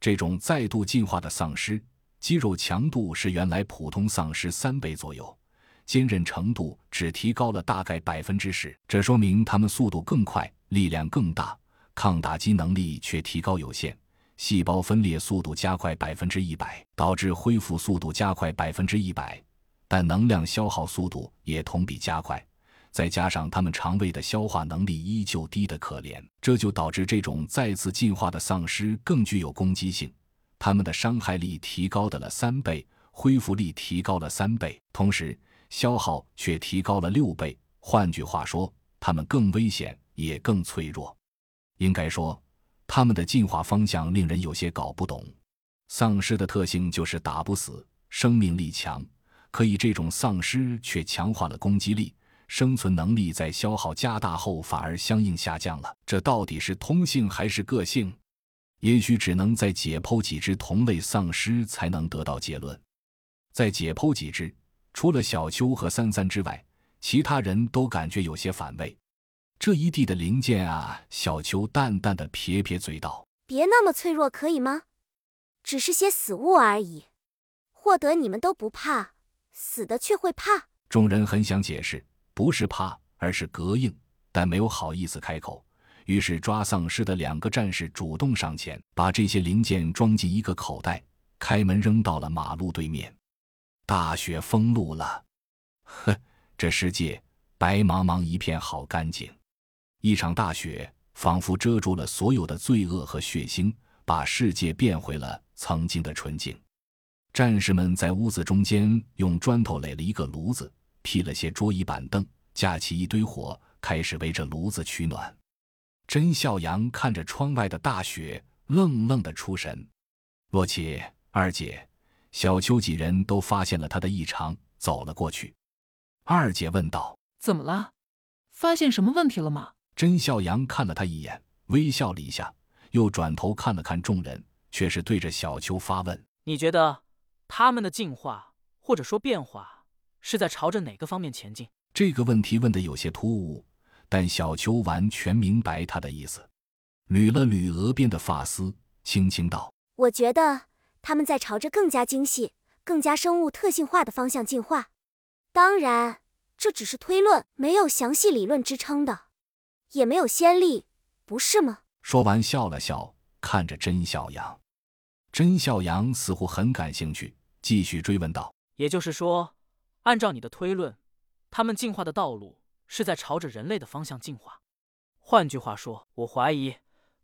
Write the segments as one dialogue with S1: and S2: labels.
S1: 这种再度进化的丧尸，肌肉强度是原来普通丧尸三倍左右，坚韧程度只提高了大概百分之十。这说明它们速度更快，力量更大，抗打击能力却提高有限。细胞分裂速度加快百分之一百，导致恢复速度加快百分之一百，但能量消耗速度也同比加快。再加上它们肠胃的消化能力依旧低得可怜，这就导致这种再次进化的丧尸更具有攻击性。它们的伤害力提高的了三倍，恢复力提高了三倍，同时消耗却提高了六倍。换句话说，它们更危险，也更脆弱。应该说，它们的进化方向令人有些搞不懂。丧尸的特性就是打不死，生命力强，可以这种丧尸却强化了攻击力。生存能力在消耗加大后反而相应下降了，这到底是通性还是个性？也许只能在解剖几只同类丧尸才能得到结论。在解剖几只，除了小秋和三三之外，其他人都感觉有些反胃。这一地的零件啊！小秋淡淡的撇撇嘴道：“
S2: 别那么脆弱，可以吗？只是些死物而已，获得你们都不怕，死的却会怕。”
S1: 众人很想解释。不是怕，而是膈应，但没有好意思开口。于是抓丧尸的两个战士主动上前，把这些零件装进一个口袋，开门扔到了马路对面。大雪封路了，呵，这世界白茫茫一片，好干净。一场大雪仿佛遮住了所有的罪恶和血腥，把世界变回了曾经的纯净。战士们在屋子中间用砖头垒了一个炉子。劈了些桌椅板凳，架起一堆火，开始围着炉子取暖。甄笑阳看着窗外的大雪，愣愣的出神。洛奇、二姐、小秋几人都发现了他的异常，走了过去。二姐问道：“
S3: 怎么了？发现什么问题了吗？”
S1: 甄笑阳看了他一眼，微笑了一下，又转头看了看众人，却是对着小秋发问：“
S4: 你觉得他们的进化，或者说变化？”是在朝着哪个方面前进？
S1: 这个问题问的有些突兀，但小秋完全明白他的意思，捋了捋额边的发丝，轻轻道：“
S2: 我觉得他们在朝着更加精细、更加生物特性化的方向进化。当然，这只是推论，没有详细理论支撑的，也没有先例，不是吗？”
S1: 说完笑了笑，看着甄笑阳。甄笑阳似乎很感兴趣，继续追问道：“
S4: 也就是说？”按照你的推论，他们进化的道路是在朝着人类的方向进化。换句话说，我怀疑，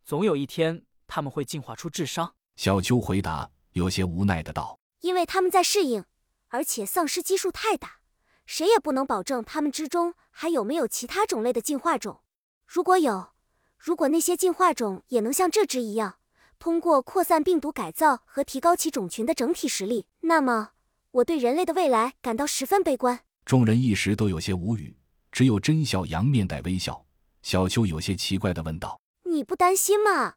S4: 总有一天他们会进化出智商。
S1: 小秋回答，有些无奈的道：“
S2: 因为他们在适应，而且丧尸基数太大，谁也不能保证他们之中还有没有其他种类的进化种。如果有，如果那些进化种也能像这只一样，通过扩散病毒改造和提高其种群的整体实力，那么……”我对人类的未来感到十分悲观。
S1: 众人一时都有些无语，只有甄小阳面带微笑。小秋有些奇怪的问道：“
S2: 你不担心吗？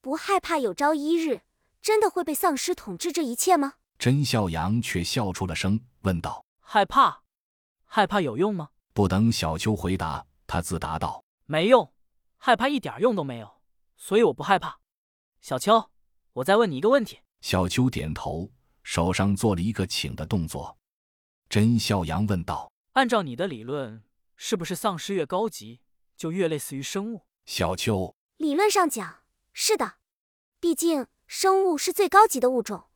S2: 不害怕有朝一日真的会被丧尸统治这一切吗？”
S1: 甄小阳却笑出了声，问道：“
S4: 害怕？害怕有用吗？”
S1: 不等小秋回答，他自答道：“
S4: 没用，害怕一点用都没有，所以我不害怕。”小秋，我再问你一个问题。
S1: 小秋点头。手上做了一个请的动作，甄笑阳问道：“
S4: 按照你的理论，是不是丧尸越高级，就越类似于生物？”
S1: 小秋：“
S2: 理论上讲，是的，毕竟生物是最高级的物种。